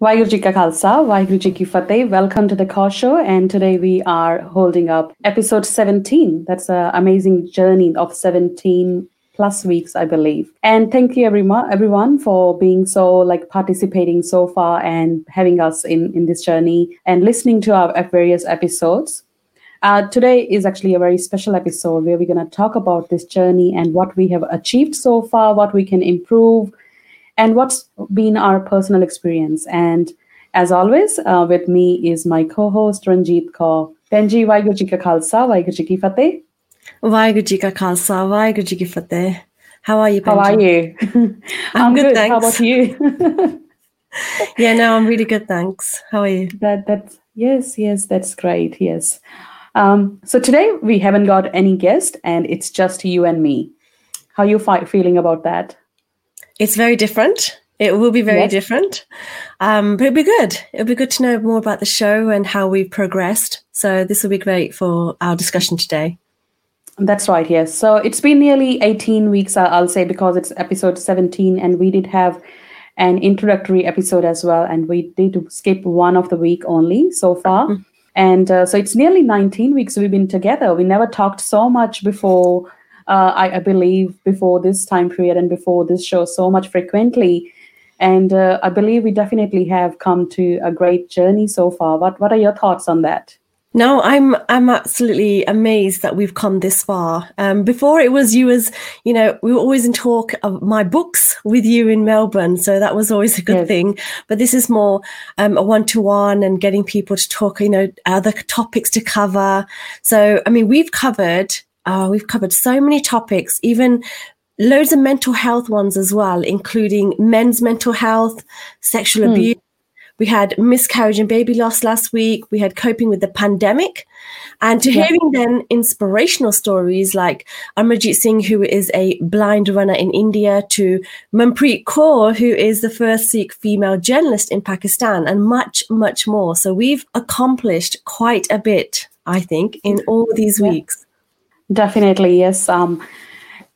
Ka Khalsa, Ki Fateh. Welcome to the Kaur Show. And today we are holding up episode 17. That's an amazing journey of 17 plus weeks, I believe. And thank you everyone, everyone for being so like participating so far and having us in, in this journey and listening to our various episodes. Uh, today is actually a very special episode where we're going to talk about this journey and what we have achieved so far, what we can improve, and what's been our personal experience. And as always, uh, with me is my co-host Ranjit Kaur. Benji Waheguru Ji Ka Khalsa, Waheguru Ji Ki Fateh. Ji Ka Khalsa, Ji Ki Fateh. How are you, How are you? I'm good, How thanks. about you? Yeah, no, I'm really good, thanks. How are you? that that's yes, yes, that's great. Yes. Um, so today we haven't got any guest, and it's just you and me. How you fi- feeling about that? It's very different. It will be very Yes. different. Um, but it'll be good. It'll be good to know more about the show and how we've progressed. So this will be great for our discussion today. That's right, yes. So it's been nearly 18 weeks, I'll say, because it's episode 17, and we did have an introductory episode as well, and we did skip one of the week only so far. And uh, so it's nearly 19 weeks we've been together. We never talked so much before, uh, I, I believe, before this time period and before this show so much frequently. And uh, I believe we definitely have come to a great journey so far. What, what are your thoughts on that? No, I'm I'm absolutely amazed that we've come this far. Um, before it was you as you know we were always in talk of my books with you in Melbourne, so that was always a good Yes. thing. But this is more um, a one to one and getting people to talk, you know, other topics to cover. So I mean, we've covered uh, we've covered so many topics, even loads of mental health ones as well, including men's mental health, sexual Hmm. abuse. We had miscarriage and baby loss last week. We had coping with the pandemic. And to Yeah. hearing then inspirational stories like Amarjit Singh, who is a blind runner in India, to Manmeet Kaur, who is the first Sikh female journalist in Pakistan, and much, much more. So we've accomplished quite a bit, I think, in all these Yeah. weeks. Definitely, yes. Um,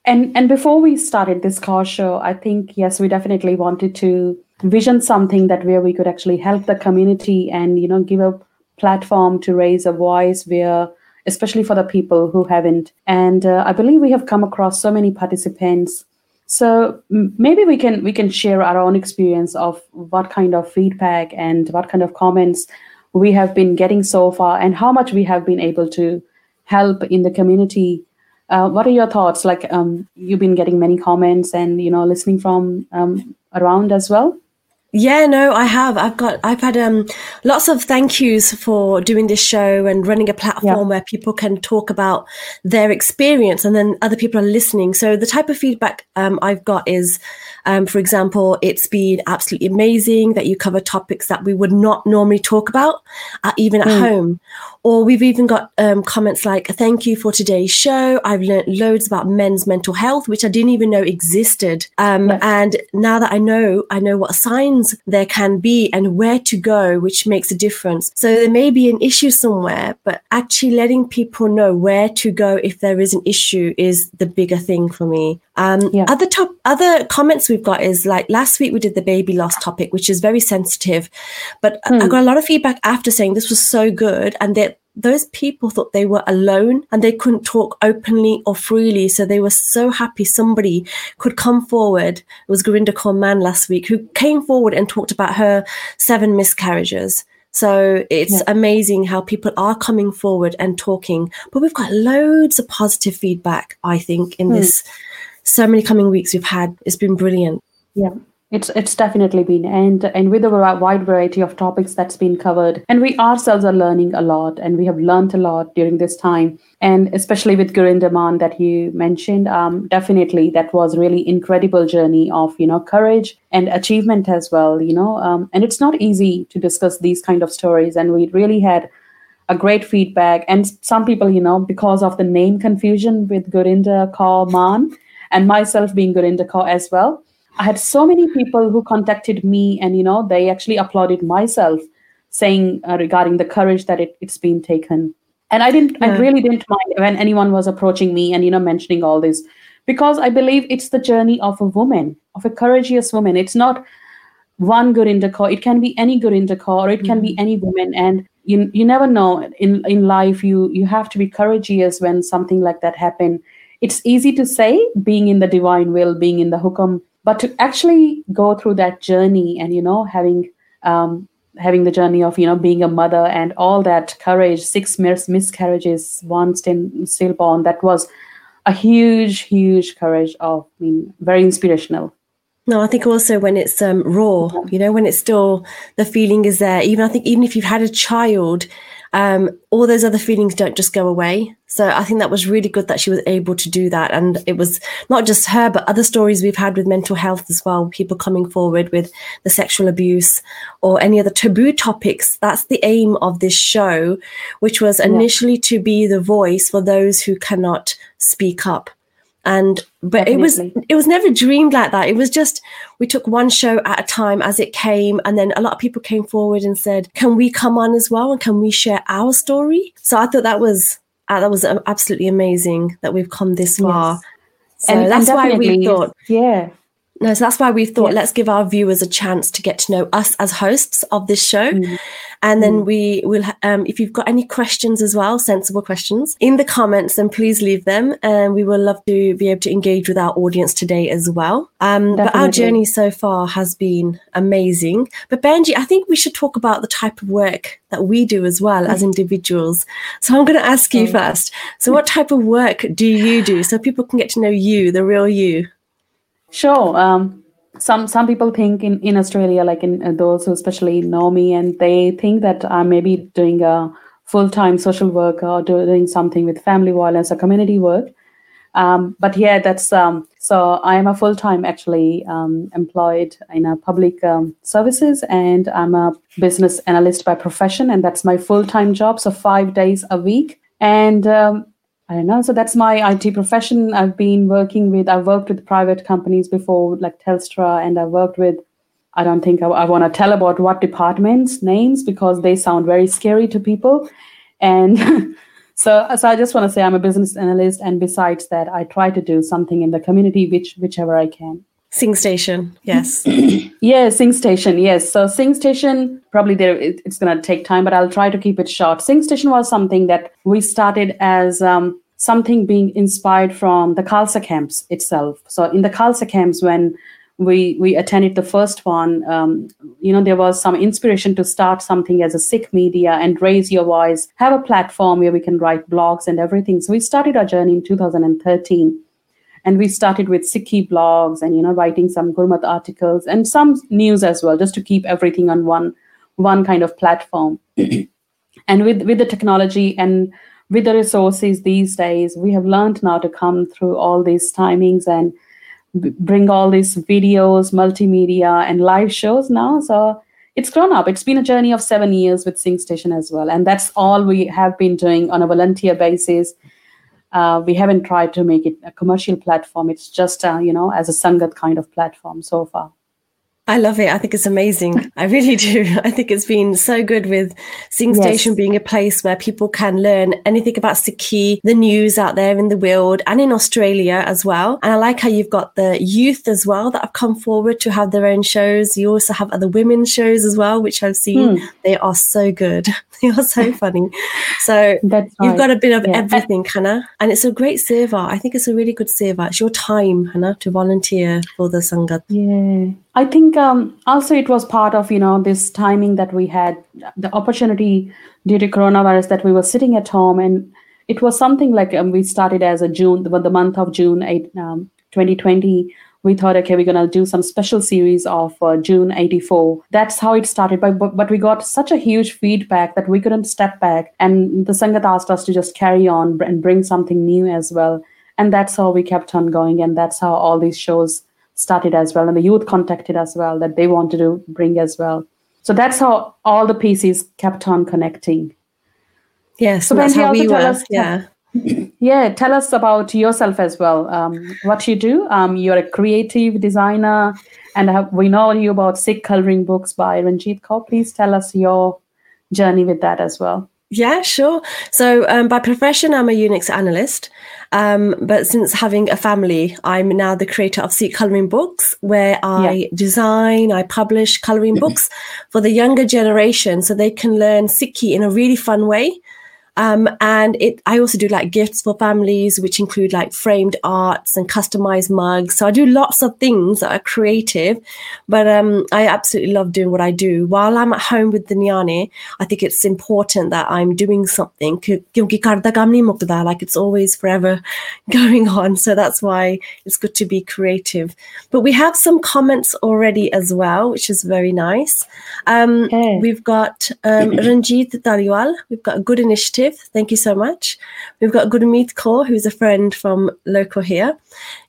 and and before we started this Kaur show, I think yes, we definitely wanted to vision something that where we could actually help the community and you know give a platform to raise a voice where especially for the people who haven't. And uh, I believe we have come across so many participants. So maybe we can we can share our own experience of what kind of feedback and what kind of comments we have been getting so far and how much we have been able to help in the community. Uh, what are your thoughts? Like um, you've been getting many comments and you know listening from um, around as well. Yeah, no, I have. I've got, I've had um, lots of thank yous for doing this show and running a platform where people can talk about their experience and then other people are listening. So the type of feedback um, I've got is, um, for example, it's been absolutely amazing that you cover topics that we would not normally talk about, uh, even at home. Or we've even got um, comments like, thank you for today's show. I've learned loads about men's mental health, which I didn't even know existed. Um, Yes. And now that I know, I know what signs there can be and where to go, which makes a difference. So there may be an issue somewhere, but actually letting people know where to go if there is an issue is the bigger thing for me. Um, Yeah. Other top, other comments we've got is like last week we did the baby loss topic, which is very sensitive, but I- I hmm. got a lot of feedback after saying this was so good and that those people thought they were alone and they couldn't talk openly or freely. So they were so happy somebody could come forward. It was Gurinder Kaur last week who came forward and talked about her seven miscarriages. So it's Yeah. amazing how people are coming forward and talking. But we've got loads of positive feedback, I think, in hmm. this so many coming weeks we've had. It's been brilliant. Yeah, it's it's definitely been and and with a wide variety of topics that's been covered, and we ourselves are learning a lot, and we have learned a lot during this time, and especially with Gurinder Maan that you mentioned, um, definitely that was really incredible journey of you know courage and achievement as well, you know, um, and it's not easy to discuss these kind of stories, and we really had a great feedback. And some people, you know, because of the name confusion with Gurinder Kaur Maan and myself being Gurinder Kaur as well, I had so many people who contacted me and, you know, they actually applauded myself saying uh, regarding the courage that it, it's been taken. And I didn't, I really didn't mind when anyone was approaching me and, you know, mentioning all this because I believe it's the journey of a woman, of a courageous woman. It's not one Gurinder Kaur. It can be any Gurinder Kaur, or it can be any woman. And you you never know in in life. You you have to be courageous when something like that happen. It's easy to say being in the divine will, being in the hukum, but to actually go through that journey and you know having um, having the journey of you know being a mother and all that courage, six mis- miscarriages, one still stillborn. That was a huge, huge courage of I mean, very inspirational. No, I think also when it's um, raw, you know, when it's still the feeling is there. Even I think even if you've had a child, um, all those other feelings don't just go away. So I think that was really good that she was able to do that. And it was not just her, but other stories we've had with mental health as well. People coming forward with the sexual abuse or any other taboo topics. That's the aim of this show, which was initially yeah. to be the voice for those who cannot speak up and but Definitely. it was it was never dreamed like that it was just we took one show at a time as it came and then a lot of people came forward and said can we come on as well and can we share our story so i thought that was uh, that was absolutely amazing that we've come this far yes. so and that's and why we thought yeah no, so that's why we thought let's give our viewers a chance to get to know us as hosts of this show. Mm. And then mm. we will, um, if you've got any questions as well, sensible questions in the comments, then please leave them. And we will love to be able to engage with our audience today as well. Um, but our journey so far has been amazing. But Benji, I think we should talk about the type of work that we do as well as individuals. So I'm going to ask you first. So what type of work do you do so people can get to know you, the real you? Sure. Um, some some people think in, in Australia, like in uh, those who especially know me, and they think that I'm maybe doing a full time social work or doing something with family violence or community work. Um, but yeah, that's um, so I am a full time actually um, employed in a public um, services, and I'm a business analyst by profession, and that's my full time job. So five days a week, and um, I don't know. So that's my IT profession. I've been working with, I've worked with private companies before, like Telstra, and I've worked with, I don't think I, I want to tell about what departments, names, because they sound very scary to people. And so, so I just want to say I'm a business analyst. And besides that, I try to do something in the community, which whichever I can. Sing Station, yes. yeah, Sing Station, yes. So Sing Station, probably there it's going to take time, but I'll try to keep it short. Sing Station was something that we started as um, something being inspired from the Khalsa camps itself. So in the Khalsa camps, when we we attended the first one, um, you know, there was some inspiration to start something as a Sikh media and raise your voice, have a platform where we can write blogs and everything. So we started our journey in 2013 and we started with Sikhi blogs and you know writing some Gurmat articles and some news as well, just to keep everything on one one kind of platform. and with with the technology and with the resources these days, we have learned now to come through all these timings and bring all these videos, multimedia, and live shows now. So it's grown up. It's been a journey of seven years with Sing Station as well, and that's all we have been doing on a volunteer basis uh, we haven't tried to make it a commercial platform. It's just, uh, you know, as a Sangat kind of platform so far. I love it. I think it's amazing. I really do. I think it's been so good with Sing Station yes. being a place where people can learn anything about Sikhi, the news out there in the world and in Australia as well. And I like how you've got the youth as well that have come forward to have their own shows. You also have other women's shows as well, which I've seen. Hmm. They are so good. they are so funny. So That's you've right. got a bit of yeah. everything, Hannah. And it's a great seva. I think it's a really good seva. It's your time, Hannah, to volunteer for the Sangat. Yeah. I think um, also it was part of you know this timing that we had the opportunity due to coronavirus that we were sitting at home. And it was something like um, we started as a June the, the month of June 8, um, 2020 we thought okay we're gonna do some special series of uh, June 84 that's how it started. But, but but we got such a huge feedback that we couldn't step back. And the Sangat asked us to just carry on and bring something new as well. And that's how we kept on going. And that's how all these shows started as well and the youth contacted as well that they wanted to bring as well. So that's how all the pieces kept on connecting. Yes so that's how we were. us, yeah. yeah tell us about yourself as well. Um, what you do. Um, you're a creative designer and have, we know you about Sikh Coloring Books by ranjit kaur. Please tell us your journey with that as well Yeah, sure. So, um, by profession, I'm a Unix analyst. Um, but since having a family, I'm now the creator of Sikh Coloring Books, where I yeah. design, I publish coloring books for the younger generation so they can learn Sikhi in a really fun way. Um, and it, I also do like gifts for families, which include like framed arts and customized mugs. So I do lots of things that are creative, but um, I absolutely love doing what I do. While I'm at home with the Nyane, I think it's important that I'm doing something. Like it's always forever going on. So that's why it's good to be creative. But we have some comments already as well, which is very nice. Um, okay. We've got um, Ranjit Taliwal. We've got a good initiative Thank you so much. We've got Gurmeet Kaur, who's a friend from local here.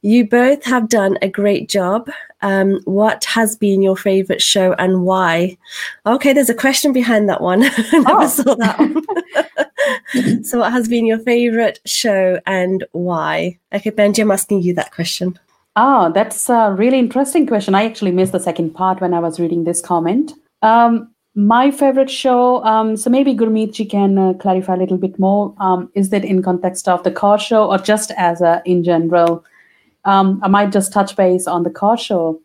You both have done a great job. Um, what has been your favorite show and why? Okay, there's a question behind that one. Never oh. saw that one. so, what has been your favorite show and why? Okay, Benji, I'm asking you that question. Ah, that's a really interesting question. I actually missed the second part when I was reading this comment. Um, my favorite show, um, so maybe Gurmeet ji can uh, clarify a little bit more. Um, is that in context of the Kaur show or just as a in general? Um, I might just touch base on the Kaur show.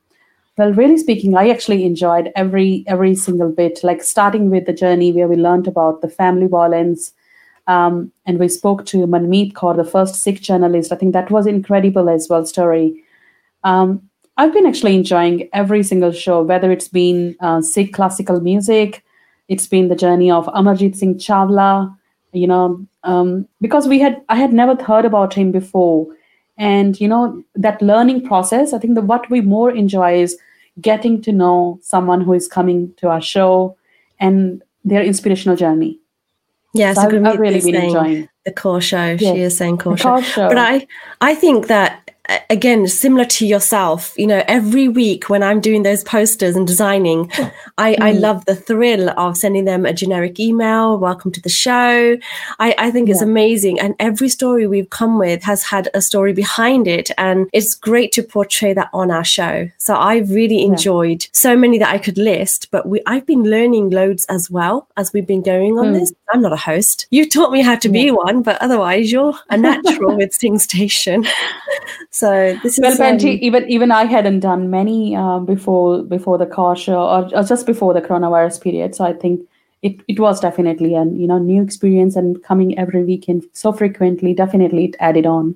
Well, really speaking, I actually enjoyed every every single bit. Like starting with the journey where we learned about the family violence, um, and we spoke to Manmeet Kaur, the first Sikh journalist. I think that was incredible as well story. I've been actually enjoying every single show, whether it's been uh, Sikh classical music, it's been the journey of Amarjit Singh Chawla, you know, um, because we had I had never heard about him before, and you know that learning process. I think that what we more enjoy is getting to know someone who is coming to our show and their inspirational journey. Yes, so I've, I've really been enjoying the Kaur show. Yes. She is saying Kaur show. show. But I, I think that again similar to yourself you know every week when i'm doing those posters and designing i mm. i love the thrill of sending them a generic email welcome to the show i i think yeah. it's amazing and every story we've come with has had a story behind it and it's great to portray that on our show so i've really enjoyed yeah. so many that i could list but we i've been learning loads as well as we've been going on mm. this i'm not a host you taught me how to yeah. be one but otherwise you're a natural with sing station so this is well, um, even even I hadn't done many uh, before before the Kaur show or, or, just before the coronavirus period. So I think it, it was definitely a you know new experience and coming every weekend so frequently definitely it added on.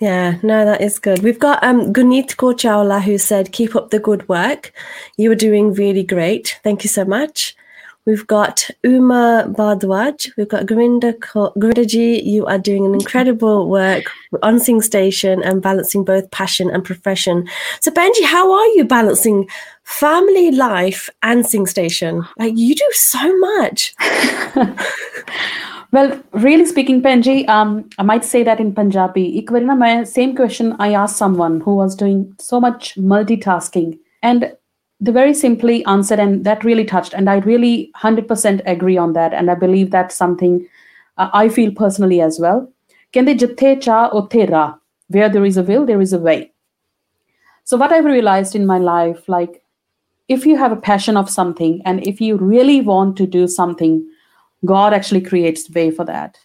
Yeah, no, that is good. We've got um, Gunit Kochaula who said, "Keep up the good work. You are doing really great. Thank you so much." We've got Uma Bhardwaj. We've got Gurinder, Gurindaji. You are doing an incredible work on Sing Station and balancing both passion and profession. So, Benji, how are you balancing family life and Sing Station? Like, you do so much. well, really speaking, Benji, um, I might say that in Punjabi. same question I asked someone who was doing so much multitasking. And they very simply answered, and that really touched. And I really 100% agree on that. And I believe that's something uh, I feel personally as well. Cha. Where there is a will, there is a way. So, what I've realized in my life, like, if you have a passion of something and if you really want to do something, God actually creates way for that.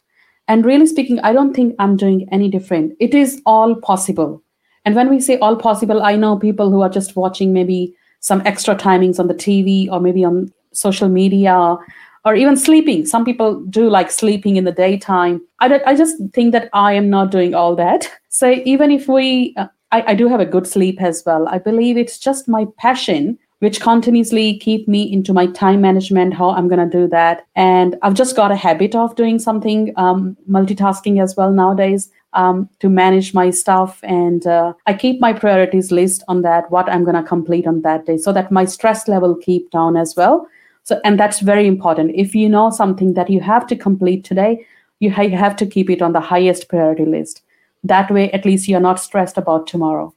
And really speaking, I don't think I'm doing any different. It is all possible. And when we say all possible, I know people who are just watching maybe some extra timings on the TV or maybe on social media or even sleeping. Some people do like sleeping in the daytime. I, I just think that I am not doing all that. So even if we, uh, I, I do have a good sleep as well. I believe it's just my passion which continuously keep me into my time management how i'm going to do that and i've just got a habit of doing something um, multitasking as well nowadays um, to manage my stuff. And uh, I keep my priorities list on that, what I'm going to complete on that day, so that my stress level keep down as well. So, and that's very important. If you know something that you have to complete today, you, ha- have to keep it on the highest priority list. That way, at least you're not stressed about tomorrow.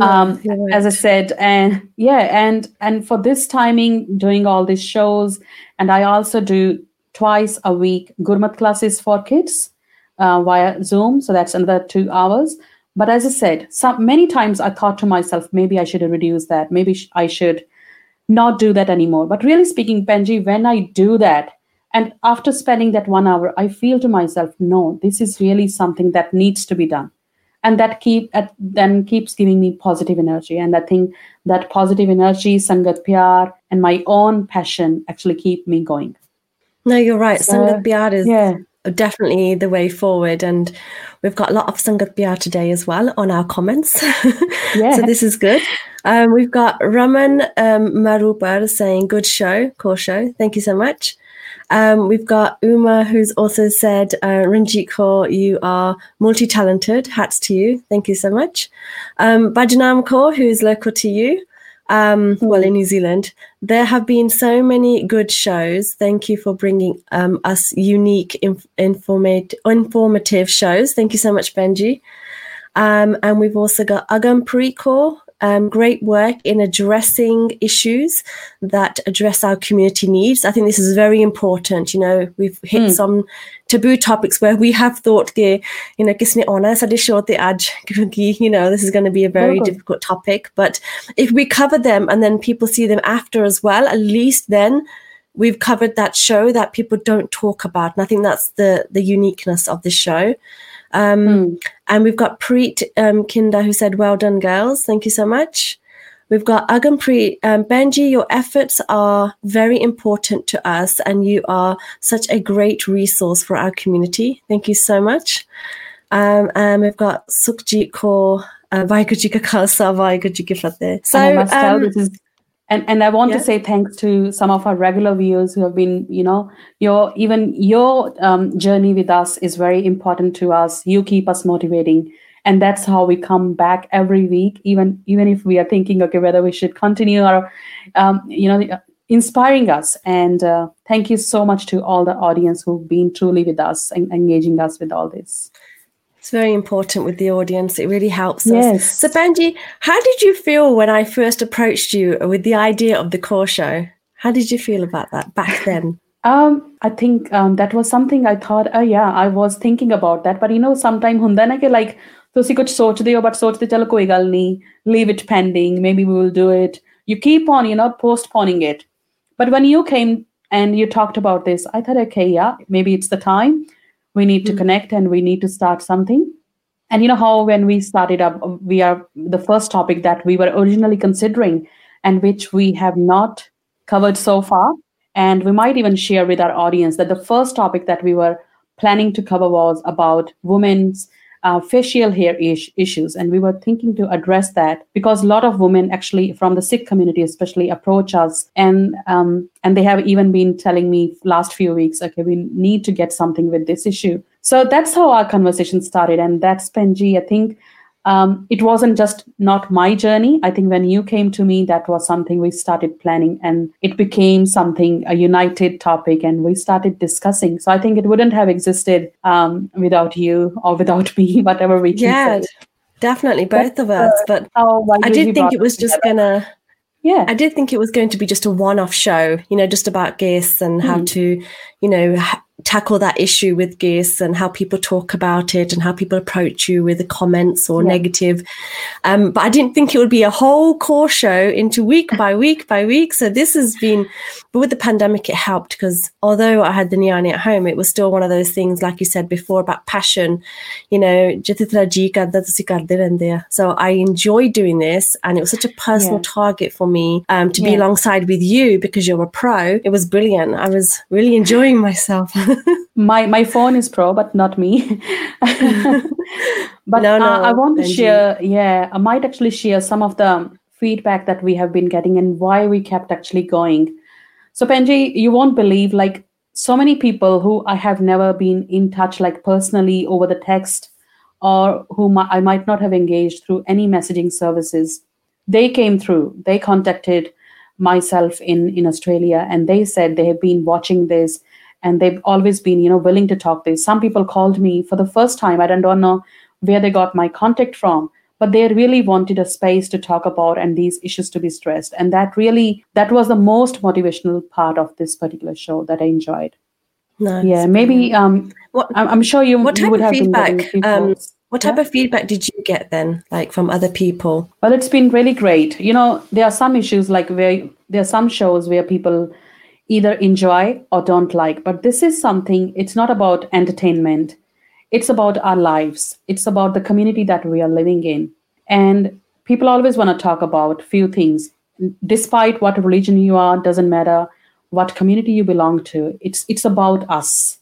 um, right. as I said, and yeah, and and for this timing, doing all these shows, and I also do twice a week Gurmat classes for kids uh, via Zoom. So that's another two hours. But as I said, some many times I thought to myself, maybe I should reduce that. Maybe sh- I should not do that anymore. But really speaking, Benji, when I do that, and after spending that one hour i feel to myself no this is really something that needs to be done and that keep at, then keeps giving me positive energy and i think that positive energy sangat pyar and my own passion actually keep me going no you're right so, sangat pyar is yeah definitely the way forward and we've got a lot of sangat pyar today as well on our comments yeah. so this is good um, we've got raman um, marupar saying good show Kaur show thank you so much um, we've got Uma, who's also said, uh, Ranjit Kaur, you are multi-talented. Hats to you. Thank you so much. Um, Bajnam Kaur, who's local to you, um, well, in New Zealand, there have been so many good shows. Thank you for bringing um, us unique, inf- informative, informative shows. Thank you so much, Benji. Um, and we've also got Agam Preco, um, great work in addressing issues that address our community needs. I think this is very important. You know, we've hit mm. some taboo topics where we have thought, you know, kisne ona sade shote aj, you know, this is going to be a very difficult topic. But if we cover them and then people see them after as well, at least then we've covered that show that people don't talk about. And I think that's the the uniqueness of the show. Um, mm. And we've got Preet um, Kinda who said, Well done, girls. Thank you so much. We've got Agam Preet. Um, Benji, your efforts are very important to us, and you are such a great resource for our community. Thank you so much. Um, and we've got Sukhjit Kaur. Uh, so, um, this is and and i want yeah. to say thanks to some of our regular viewers who have been you know your even your um, journey with us is very important to us. You keep us motivating. And that's how we come back every week even even if we are thinking okay whether we should continue or um, you know inspiring us. And uh, thank you so much to all the audience who've been truly with us and engaging us with all this it's very important with the audience. It really helps yes. us. So, Benji, how did you feel when I first approached you with the idea of the Kaur show? How did you feel about that back then? Um, I think um, that was something I thought, oh yeah, I was thinking about that. But you know, sometimes like ਤੁਸੀਂ ਕੁਝ ਸੋਚਦੇ ਹੋ leave it pending maybe we will do it you keep on you know postponing it but when you came and you talked about this i thought okay yeah maybe it's the time we need to mm-hmm. connect and we need to start something and you know how when we started up we are the first topic that we were originally considering and which we have not covered so far and we might even share with our audience that the first topic that we were planning to cover was about women's uh, facial hair ish- issues. And we were thinking to address that because a lot of women actually from the sikh community especially approach us and um, and they have even been telling me last few weeks okay we need to get something with this issue. So that's how our conversation started. And that's benji i think um, it wasn't just not my journey. I think when you came to me, that was something we started planning and it became something, a united topic, and we started discussing. So I think it wouldn't have existed um, without you or without me, whatever we can yeah, definitely, both of us. But I did think it was just gonna. Yeah, I did think it was going to be just a one-off show, you know, just about guests and how hmm. to, you know, tackle that issue with guests and how people talk about it and how people approach you with the comments or yeah. negative. Um, but I didn't think it would be a whole Kaur show into week by week by week. So this has been, but with the pandemic, it helped because although I had the Niani at home, it was still one of those things, like you said before, about passion. You know, so I enjoyed doing this, and it was such a personal yeah. target for me um, to yeah. be alongside with you because you're a pro. It was brilliant. I was really enjoying myself. my my phone is pro, but not me. but no, no, uh, I want to share. Yeah, I might actually share some of the feedback that we have been getting and why we kept actually going. So Benji, you won't believe like so many people who I have never been in touch like personally over the text or whom I might not have engaged through any messaging services. They came through. They contacted myself in in Australia and they said they have been watching this and they've always been you know willing to talk this some people called me for the first time. I don't know where they got my contact from but they really wanted a space to talk about and these issues to be stressed. And that really that was the most motivational part of this particular show that i enjoyed. Nice. yeah maybe um what, I'm, I'm sure you, what type you would of have feedback. um, what type yeah. of feedback did you get then like from other people? Well it's been really great. You know there are some issues like where there are some shows where people either enjoy or don't like. But this is something, it's not about entertainment. It's about our lives. It's about the community that we are living in. And people always want to talk about few things. Despite what religion you are, doesn't matter what community you belong to. It's it's about us.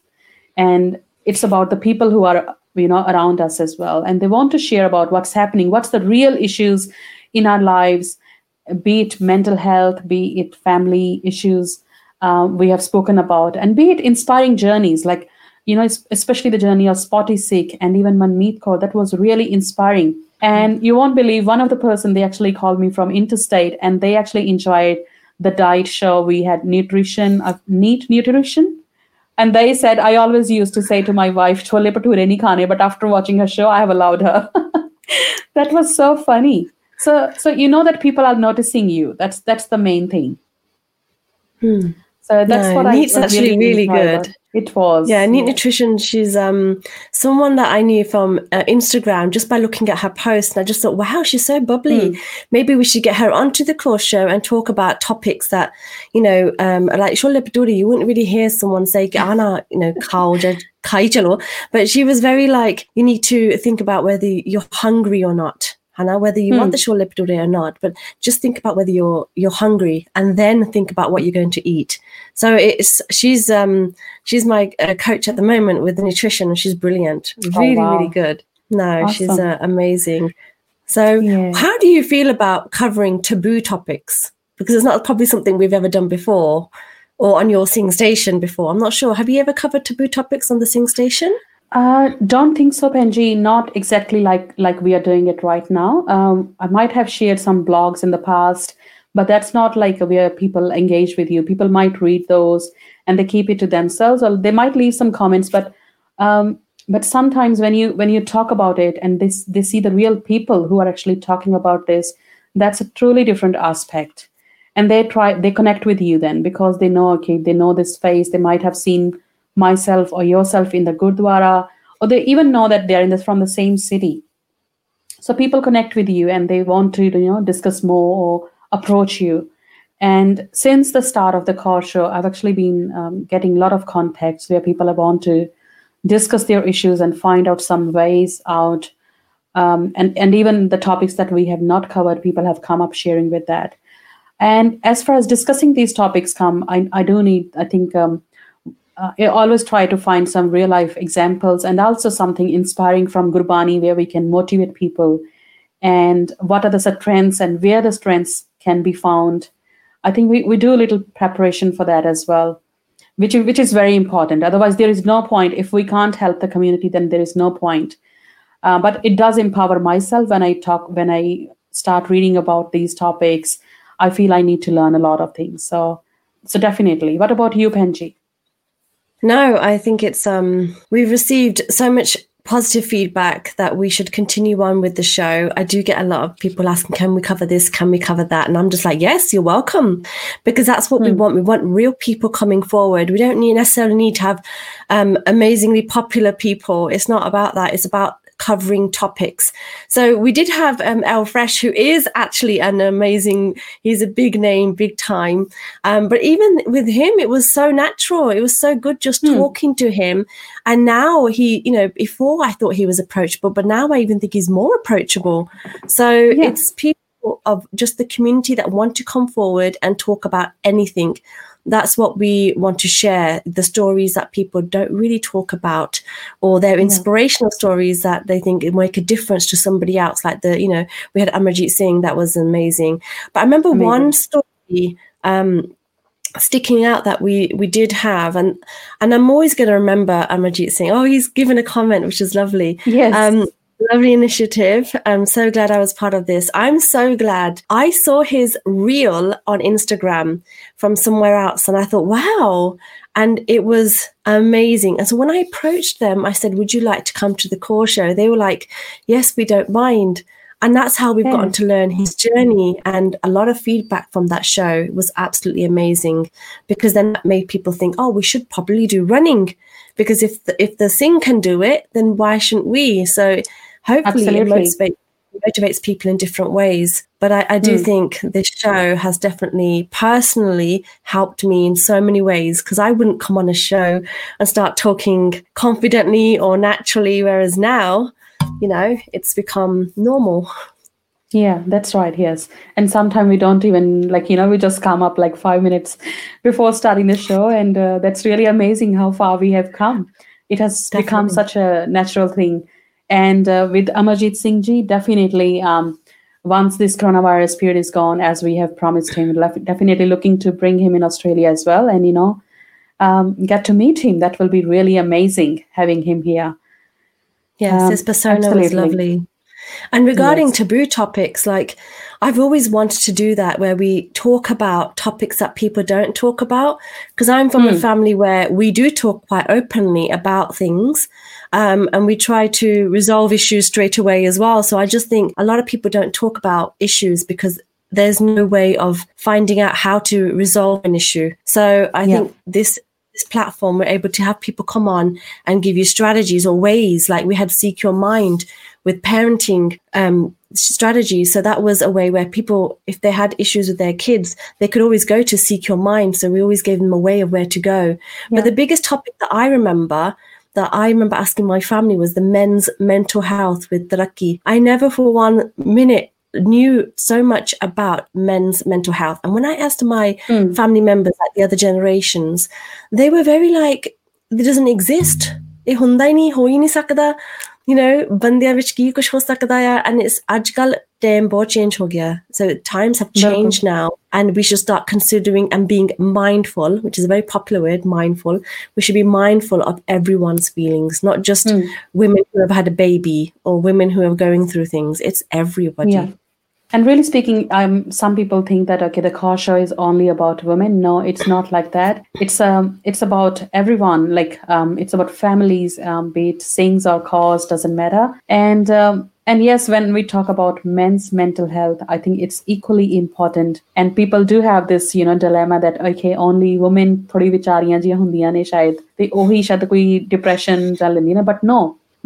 And it's about the people who are you know around us as well. And they want to share about what's happening, what's the real issues in our lives, be it mental health, be it family issues, uh, we have spoken about, and be it inspiring journeys like, you know, especially the journey of Spotty Sikh and even Manmeet Kaur, that was really inspiring. And you won't believe one of the person they actually called me from interstate, and they actually enjoyed the diet show. We had nutrition, uh, neat nutrition. And they said, I always used to say to my wife, chole nahi khane, but after watching her show, I have allowed her. that was so funny. So, so you know that people are noticing you. That's that's the main thing. Hmm. So that's no, what I Neat's actually really, good. It was. Yeah, Neat yeah. Nutrition. She's um someone that I knew from uh, Instagram just by looking at her post, and I just thought, wow, she's so bubbly. Mm. Maybe we should get her onto the course show and talk about topics that you know, um, like shole bhature. You wouldn't really hear someone say, "Ana, you know, chalo," but she was very like, you need to think about whether you're hungry or not. Hannah, whether you hmm. want the shole bhature or not, but just think about whether you're you're hungry, and then think about what you're going to eat. So it's she's um she's my uh, coach at the moment with nutrition, and she's brilliant, oh, really oh, wow. really good. No, awesome. she's uh, amazing. So, yeah. how do you feel about covering taboo topics? Because it's not probably something we've ever done before, or on your Sing Station before. I'm not sure. Have you ever covered taboo topics on the Sing Station? Uh, don't think so, Penji. Not exactly like like we are doing it right now. Um, I might have shared some blogs in the past, but that's not like where people engage with you. People might read those and they keep it to themselves, or they might leave some comments. But um, but sometimes when you when you talk about it and this they see the real people who are actually talking about this, that's a truly different aspect. And they try they connect with you then because they know okay they know this face. They might have seen myself or yourself in the Gurdwara, or they even know that they're in this from the same city. So people connect with you and they want to, you know, discuss more or approach you. And since the start of the Kaur show, I've actually been um, getting a lot of contacts where people have want to discuss their issues and find out some ways out. Um, and, and even the topics that we have not covered, people have come up sharing with that. And as far as discussing these topics come, I, I do need, I think, um, uh, I always try to find some real life examples and also something inspiring from Gurbani where we can motivate people and what are the strengths and where the strengths can be found. I think we, we do a little preparation for that as well, which, which is very important. Otherwise, there is no point. If we can't help the community, then there is no point. Uh, but it does empower myself when I talk, when I start reading about these topics. I feel I need to learn a lot of things. So, so definitely. What about you, Penji? No, I think it's um we've received so much positive feedback that we should continue on with the show. I do get a lot of people asking, can we cover this? Can we cover that? And I'm just like, yes, you're welcome. Because that's what we hmm. want. We want real people coming forward. We don't need, necessarily need to have um, amazingly popular people. It's not about that. It's about covering topics. So we did have um, L-Fresh, who is actually an amazing, he's a big name, big time. Um, but even with him, it was so natural. It was so good just hmm. talking to him. And now he, you know, before I thought he was approachable, but now I even think he's more approachable. So yeah. it's people of just the community that want to come forward and talk about anything that's what we want to share the stories that people don't really talk about or their inspirational yeah. stories that they think make a difference to somebody else like the you know we had Amarjeet Singh that was amazing but I remember amazing. one story um, sticking out that we we did have and and I'm always going to remember Amarjeet Singh oh he's given a comment which is lovely yes um, Lovely initiative. I'm so glad I was part of this. I'm so glad I saw his reel on Instagram from somewhere else and I thought, wow. And it was amazing. And so when I approached them, I said, Would you like to come to the Kaur show? They were like, Yes, we don't mind. And that's how we've yeah. gotten to learn his journey. And a lot of feedback from that show was absolutely amazing because then that made people think, oh, we should probably do running because if the, if the Singh can do it, then why shouldn't we? So hopefully Absolutely. it motivates motivates people in different ways. But I, I do mm. think this show has definitely personally helped me in so many ways because I wouldn't come on a show and start talking confidently or naturally, whereas now, you know, it's become normal. Yeah, that's right. Yes. And sometimes we don't even like, you know, we just come up like five minutes before starting the show. And uh, that's really amazing how far we have come. It has definitely. become such a natural thing. And uh, with Amarjit Singh ji, definitely, um, once this coronavirus period is gone, as we have promised him, definitely looking to bring him in Australia as well. And, you know, um, get to meet him. That will be really amazing having him here. Yes, um, his persona absolutely. was lovely. And regarding yes. taboo topics, like I've always wanted to do that where we talk about topics that people don't talk about. Because I'm from mm. a hmm. family where we do talk quite openly about things um, and we try to resolve issues straight away as well. So I just think a lot of people don't talk about issues because there's no way of finding out how to resolve an issue. So I yeah. think this this platform we're able to have people come on and give you strategies or ways like we had Sikh Your Mind with parenting um, strategies. So that was a way where people, if they had issues with their kids, they could always go to Sikh Your Mind. So we always gave them a way of where to go. Yeah. But the biggest topic that I remember that I remember asking my family was the men's mental health with Taraqi. I never for one minute knew so much about men's mental health. And when I asked my mm. family members, like the other generations, they were very like, it doesn't exist. you know ਬੰਦਿਆਂ ਵਿੱਚ ਕੀ ਕੁਝ ਹੋ ਸਕਦਾ ਆ and it's ਅੱਜਕੱਲ then bo yeah. So times have changed no. now and we should start considering and being mindful, which is a very popular word, mindful. We should be mindful of everyone's feelings, not just mm. women who have had a baby or women who are going through things. It's everybody. Yeah. And really speaking, um, some people think that okay, the Kaur show is only about women. No, it's not like that. It's um, it's about everyone. Like um, it's about families, um, be it Singhs or Kaurs, doesn't matter. And um, and yes, when we talk about men's mental health, I think it's equally important. And people do have this, you know, dilemma that okay, only women ਥੋੜੀ ਵਿਚਾਰੀਆਂ ਜੀਆਂ ਹੁੰਦੀਆਂ ਨੇ ਸ਼ਾਇਦ ਤੇ ਉਹੀ ਸ਼ਾਇਦ ਕੋਈ depression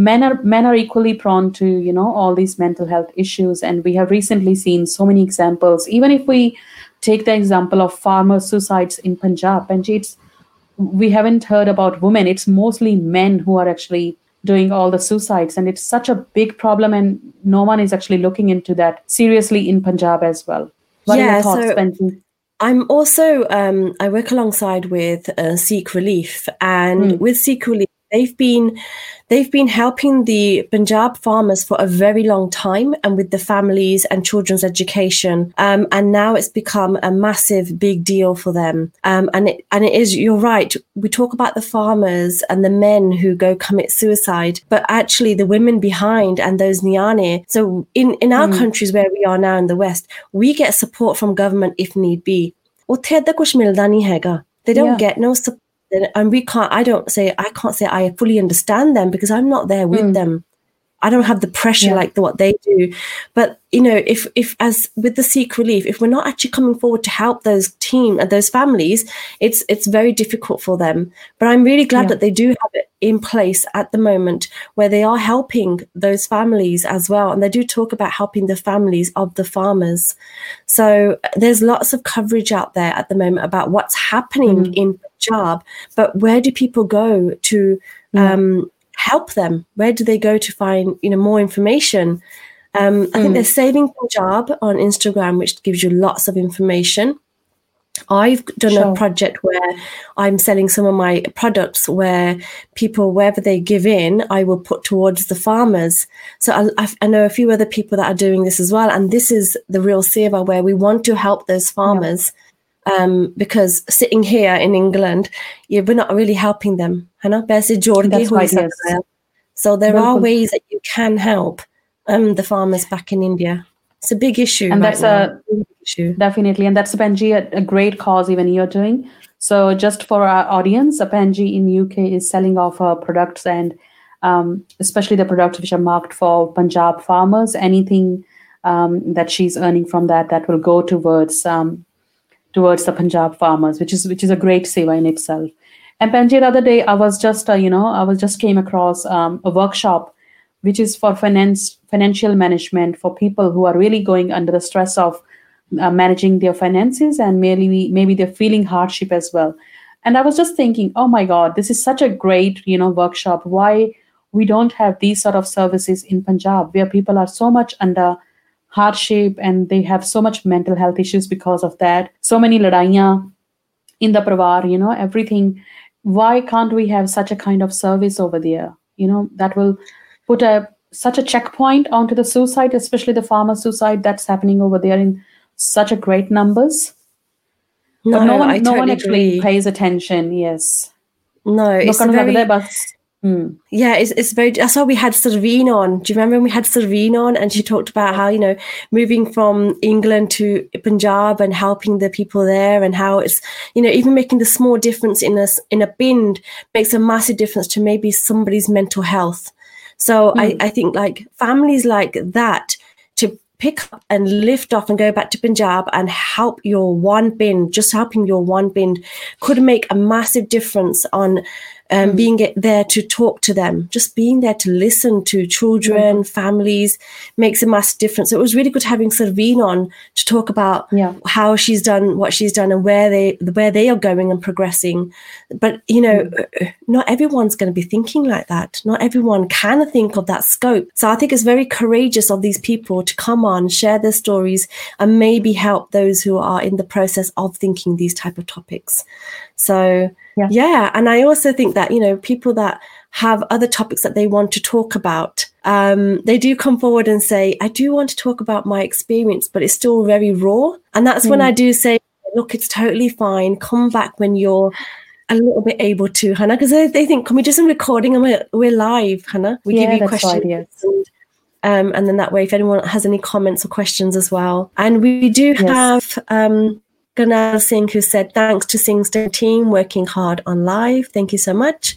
men are men are equally prone to you know all these mental health issues. And we have recently seen so many examples. Even if we take the example of farmer suicides in punjab and it's we haven't heard about women. It's mostly men who are actually doing all the suicides and it's such a big problem and no one is actually looking into that seriously in punjab as well what yeah, are your thoughts so- Benji? I'm also um, I work alongside with uh, Sikh Relief, and mm. with Sikh Relief, they've been they've been helping the Punjab farmers for a very long time and with the families and children's education. Um, and now it's become a massive big deal for them. Um, and it, and it is, you're right. We talk about the farmers and the men who go commit suicide, but actually the women behind and those Niane. So in, in our mm. countries where we are now in the West, we get support from government if need be. They don't yeah. get no support and we can't i don't say i can't say i fully understand them because i'm not there with mm. them i don't have the pressure yeah. like the, what they do but you know if if as with the Sikh Relief if we're not actually coming forward to help those team and those families it's it's very difficult for them but i'm really glad yeah. that they do have it in place at the moment where they are helping those families as well and they do talk about helping the families of the farmers so there's lots of coverage out there at the moment about what's happening mm. in job but where do people go to um, help them where do they go to find you know more information um, I think hmm. there's Saving Punjab on Instagram, which gives you lots of information. I've done sure. a project where I'm selling some of my products where people, wherever they give in, I will put towards the farmers. So I, I know a few other people that are doing this as well. And this is the real seva where we want to help those farmers yeah. Um, because sitting here in England, yeah, we're not really helping them. Yes. So there are ways that you can help um, the farmers back in India. It's a big issue. And right that's now. a issue. Definitely. And that's Benji, a, a, great cause even you're doing. So just for our audience, Benji in UK is selling off her products and um, especially the products which are marked for Punjab farmers, anything um, that she's earning from that, that will go towards um, towards the Punjab farmers, which is which is a great seva in itself. And Benji, the other day I was just, uh, you know, I was just came across um, a workshop which is for finance financial management for people who are really going under the stress of uh, managing their finances and maybe maybe they're feeling hardship as well and i was just thinking oh my god this is such a great you know workshop why we don't have these sort of services in punjab where people are so much under hardship and they have so much mental health issues because of that. So many ladaiyan in the pravar you know everything. Why can't we have such a kind of service over there? You know that will put a such a checkpoint onto the suicide especially the farmer suicide that's happening over there in such a great numbers. No, but no one I no one actually agree. pays attention yes. No, it's Not a gonna very, hmm. Yeah, it's, it's very. That's why we had Sarveen on. Do you remember when we had Sarveen on and she talked about how you know moving from England to Punjab and helping the people there and how it's you know even making the small difference in a in a bin makes a massive difference to maybe somebody's mental health. So I I think like families like that to pick up and lift off and go back to Punjab and help your one bin, just helping your one bin could make a massive difference on um, being there to talk to them, just being there to listen to children, families makes a massive difference. So it was really good having Sarveen on to talk about Yeah. how she's done what she's done and where they where they are going and progressing. But you know, uh, not everyone's going to be thinking like that. Not everyone can think of that scope. So I think it's very courageous of these people to come on, share their stories, and maybe help those who are in the process of thinking these type of topics. So Yeah. yeah, and I also think that you know people that have other topics that they want to talk about, um, they do come forward and say, "I do want to talk about my experience, but it's still very raw." And that's when I do say, "Look, it's totally fine. Come back when you're." A little bit able to, Hannah, because they, they think, can we do some recording and we're, we're live, Hannah? We Yeah, give you questions. right, yes. and, um, and then that way, if anyone has any comments or questions as well. And we do Yes. have um, Ganal Singh who said, thanks to Singh's team working hard on live. Thank you so much.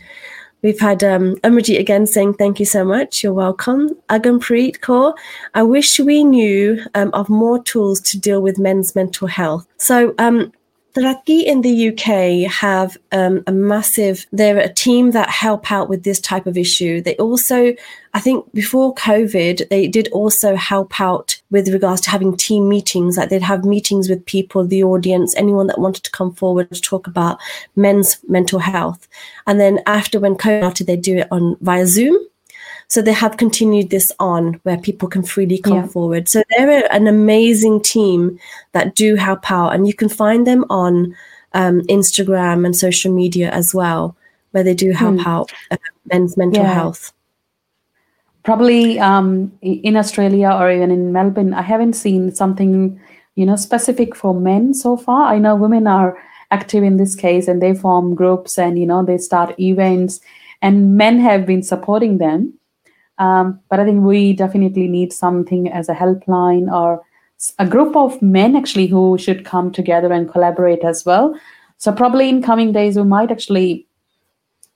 We've had um, Amarjeet again saying, thank you so much. You're welcome. Agampreet Kaur, I wish we knew um, of more tools to deal with men's mental health. So, um, Taraki in the UK have um, a massive, they're a team that help out with this type of issue. They also, I think before COVID, they did also help out with regards to having team meetings. Like they'd have meetings with people, the audience, anyone that wanted to come forward to talk about men's mental health. And then after when COVID started, they do it on via Zoom. So they have continued this on where people can freely come Yeah. forward. So they're an amazing team that do help out, and you can find them on um, Instagram and social media as well, where they do help out uh, men's mental Yeah. health. probably um, in Australia or even in Melbourne, I haven't seen something, you know, specific for men so far. I know women are active in this case and they form groups and you know they start events, and men have been supporting them. Um, but I think we definitely need something as a helpline or a group of men actually who should come together and collaborate as well. So probably in coming days we might actually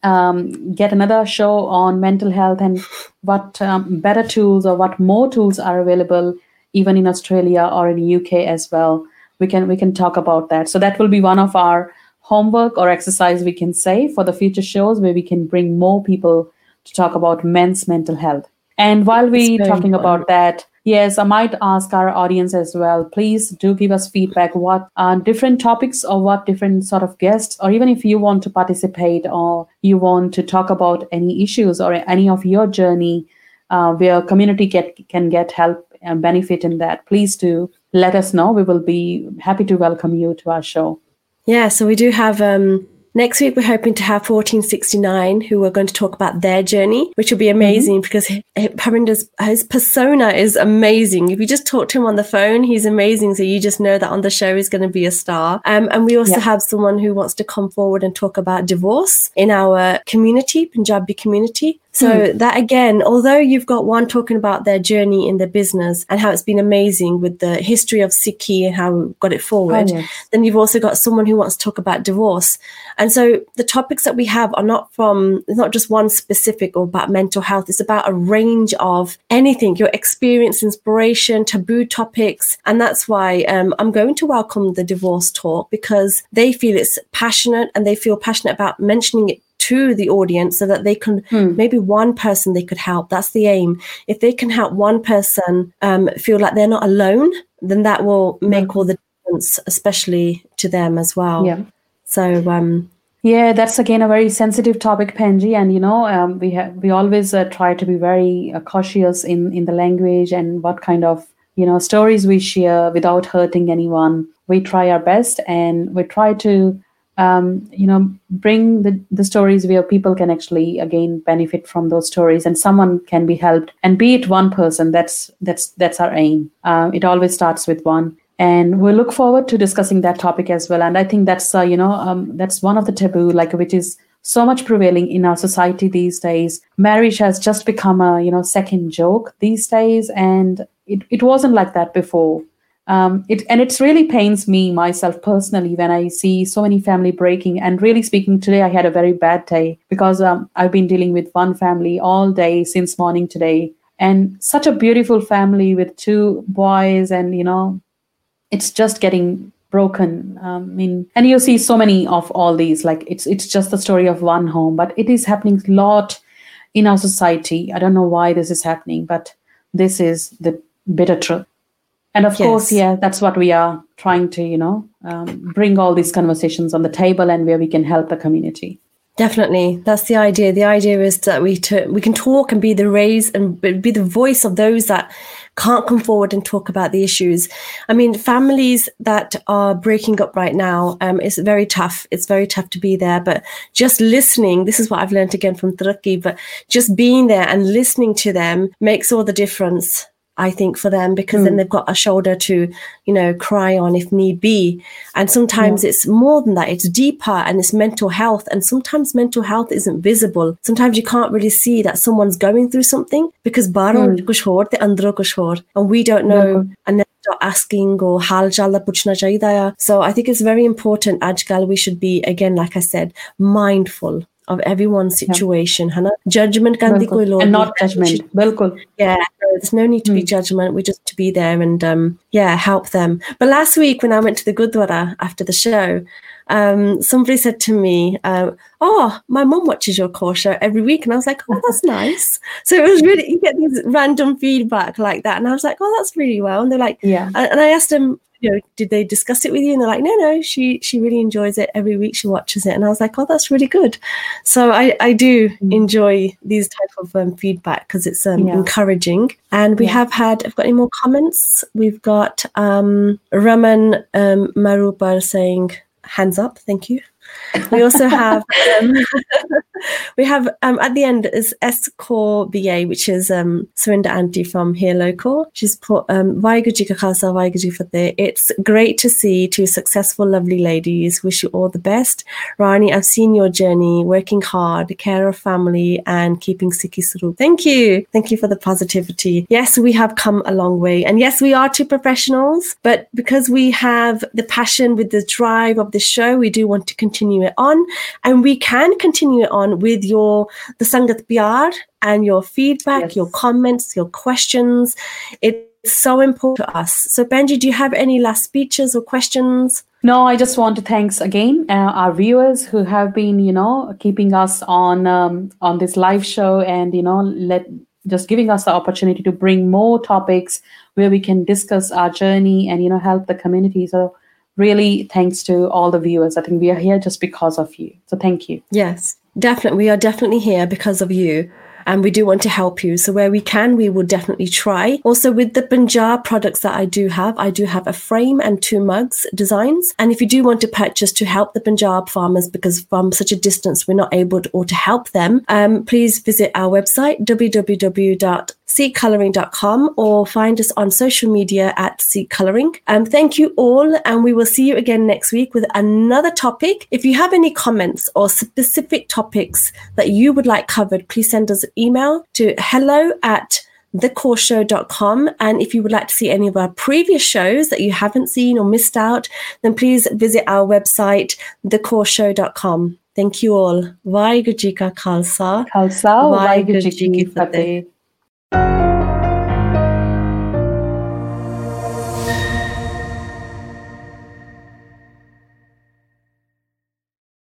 um, get another show on mental health and what um, better tools or what more tools are available even in Australia or in UK as well. We can we can talk about that. So that will be one of our homework or exercise we can say for the future shows where we can bring more people to talk about men's mental health. And while we It's very talking important. about that, yes, I might ask our audience as well. Please do give us feedback. What are different topics or what different sort of guests, or even if you want to participate or you want to talk about any issues or any of your journey uh, where community get can get help and benefit in that, please do let us know. We will be happy to welcome you to our show. Yeah, so we do have um next week we're hoping to have 1469 who are going to talk about their journey, which will be amazing because he- he- Parinder's his persona is amazing. If you just talk to him on the phone, he's amazing. So you just know that on the show he's going to be a star. Um, and we also Yeah. have someone who wants to come forward and talk about divorce in our community, Punjabi community. So that again, although you've got one talking about their journey in their business and how it's been amazing with the history of Sikhi and how we got it forward, yes. then you've also got someone who wants to talk about divorce. And so the topics that we have are not from, it's not just one specific or about mental health. It's about a range of anything, your experience, inspiration, taboo topics. And that's why um, I'm going to welcome the divorce talk because they feel it's passionate and they feel passionate about mentioning it to the audience so that they can Hmm. maybe one person they could help that's the aim if they can help one person um, feel like they're not alone then that will make all the difference especially to them as well Yeah. so um Yeah, that's again a very sensitive topic, Penji, and you know um, we have we always uh, try to be very uh, cautious in in the language and what kind of you know stories we share without hurting anyone. We try our best, and we try to um, you know bring the the stories where people can actually again benefit from those stories, and someone can be helped, and be it one person. That's that's that's our aim. Uh, it always starts with one and we look forward to discussing that topic as well and i think that's uh, you know um, that's one of the taboo like which is so much prevailing in our society these days marriage has just become a you know second joke these days and it, it wasn't like that before um, it and it's really pains me myself personally when I see so many family breaking. And really speaking, today I had a very bad day because um, I've been dealing with one family all day since morning today, and such a beautiful family with two boys, and you know, it's just getting broken. Um, i mean and you see so many of all these like it's it's just the story of one home but it is happening a lot in our society. I don't know why this is happening but this is the bitter truth and of course yeah that's what we are trying to you know um, bring all these conversations on the table and where we can help the community Definitely, that's the idea. The idea is that we to, we can talk and be the raise and be the voice of those that can't come forward and talk about the issues. I mean, families that are breaking up right now, um, it's very tough. It's very tough to be there. But just listening, this is what I've learned again from Taraki. But just being there and listening to them makes all the difference. I think for them because then hmm. they've got a shoulder to, you know, cry on if need be. And sometimes it's more than that. It's deeper and it's mental health. And sometimes mental health isn't visible. Sometimes you can't really see that someone's going through something because baro hmm. kuch hor andro hor. And we don't know and then start asking or hal jala puchna. So I think it's very important, Ajkal, we should be, again, like I said, mindful of everyone's situation yeah. judgment kan be and not judgment. bilkul. Yeah there's no need to be hmm. judgment. We just to be there and um, yeah help them. But last week when i went to the gurdwara after the show um, somebody said to me, uh, "Oh, my mom watches your Kaur show every week," and I was like, "Oh, that's nice." So it was really you get these random feedback like that, and I was like, "Oh, that's really well." And they're like, "Yeah," and I asked them, you know, did they discuss it with you? And they're like, no, no, she she really enjoys it. Every week she watches it, and I was like, oh, that's really good. So I I do enjoy these type of um, feedback because it's um, Yeah. encouraging. And we Yeah. have had. I've got any more comments? We've got um, Raman um, Marupar saying hands up. Thank you. We also have um, we have um, at the end is S Core BA, which is um, Surinder from here local. She's put um, Vaigu Ji ka Khalsa, Vaigu Ji It's great to see two successful, lovely ladies. Wish you all the best. Rani, I've seen your journey, working hard, care of family, and keeping Sikhi Sarup. Thank you. Thank you for the positivity. Yes, we have come a long way. And yes, we are two professionals, but because we have the passion with the drive of the show, we do want to continue it on. And we can continue it on with your the Sangat Pyar and your feedback, Yes. your comments, your questions. It's so important to us. So Penji, do you have any last speeches or questions? No, I just want to thanks again uh, our viewers who have been, you know, keeping us on um, on this live show and you know let just giving us the opportunity to bring more topics where we can discuss our journey and you know help the community. So really, thanks to all the viewers. I think we are here just because of you. So thank you. Yes, definitely. We are definitely here because of you. And we do want to help you. So, where we can, we will definitely try. Also, with the Punjab products that I do have, I do have a frame and two mugs designs. And if you do want to purchase to help the Punjab farmers, because from such a distance we're not able to, or to help them, um, please visit our website www.sikhcoloring.com or find us on social media at Sikh Coloring. Um, thank you all, and we will see you again next week with another topic. If you have any comments or specific topics that you would like covered, please send us an email to hello at thekaurshow.com and if you would like to see any of our previous shows that you haven't seen or missed out then please visit our website thekaurshow.com thank you all Vaheguru Ji Ka Khalsa Khalsa, Vaheguru Ji Ji Ki Ki Fateh. Fateh.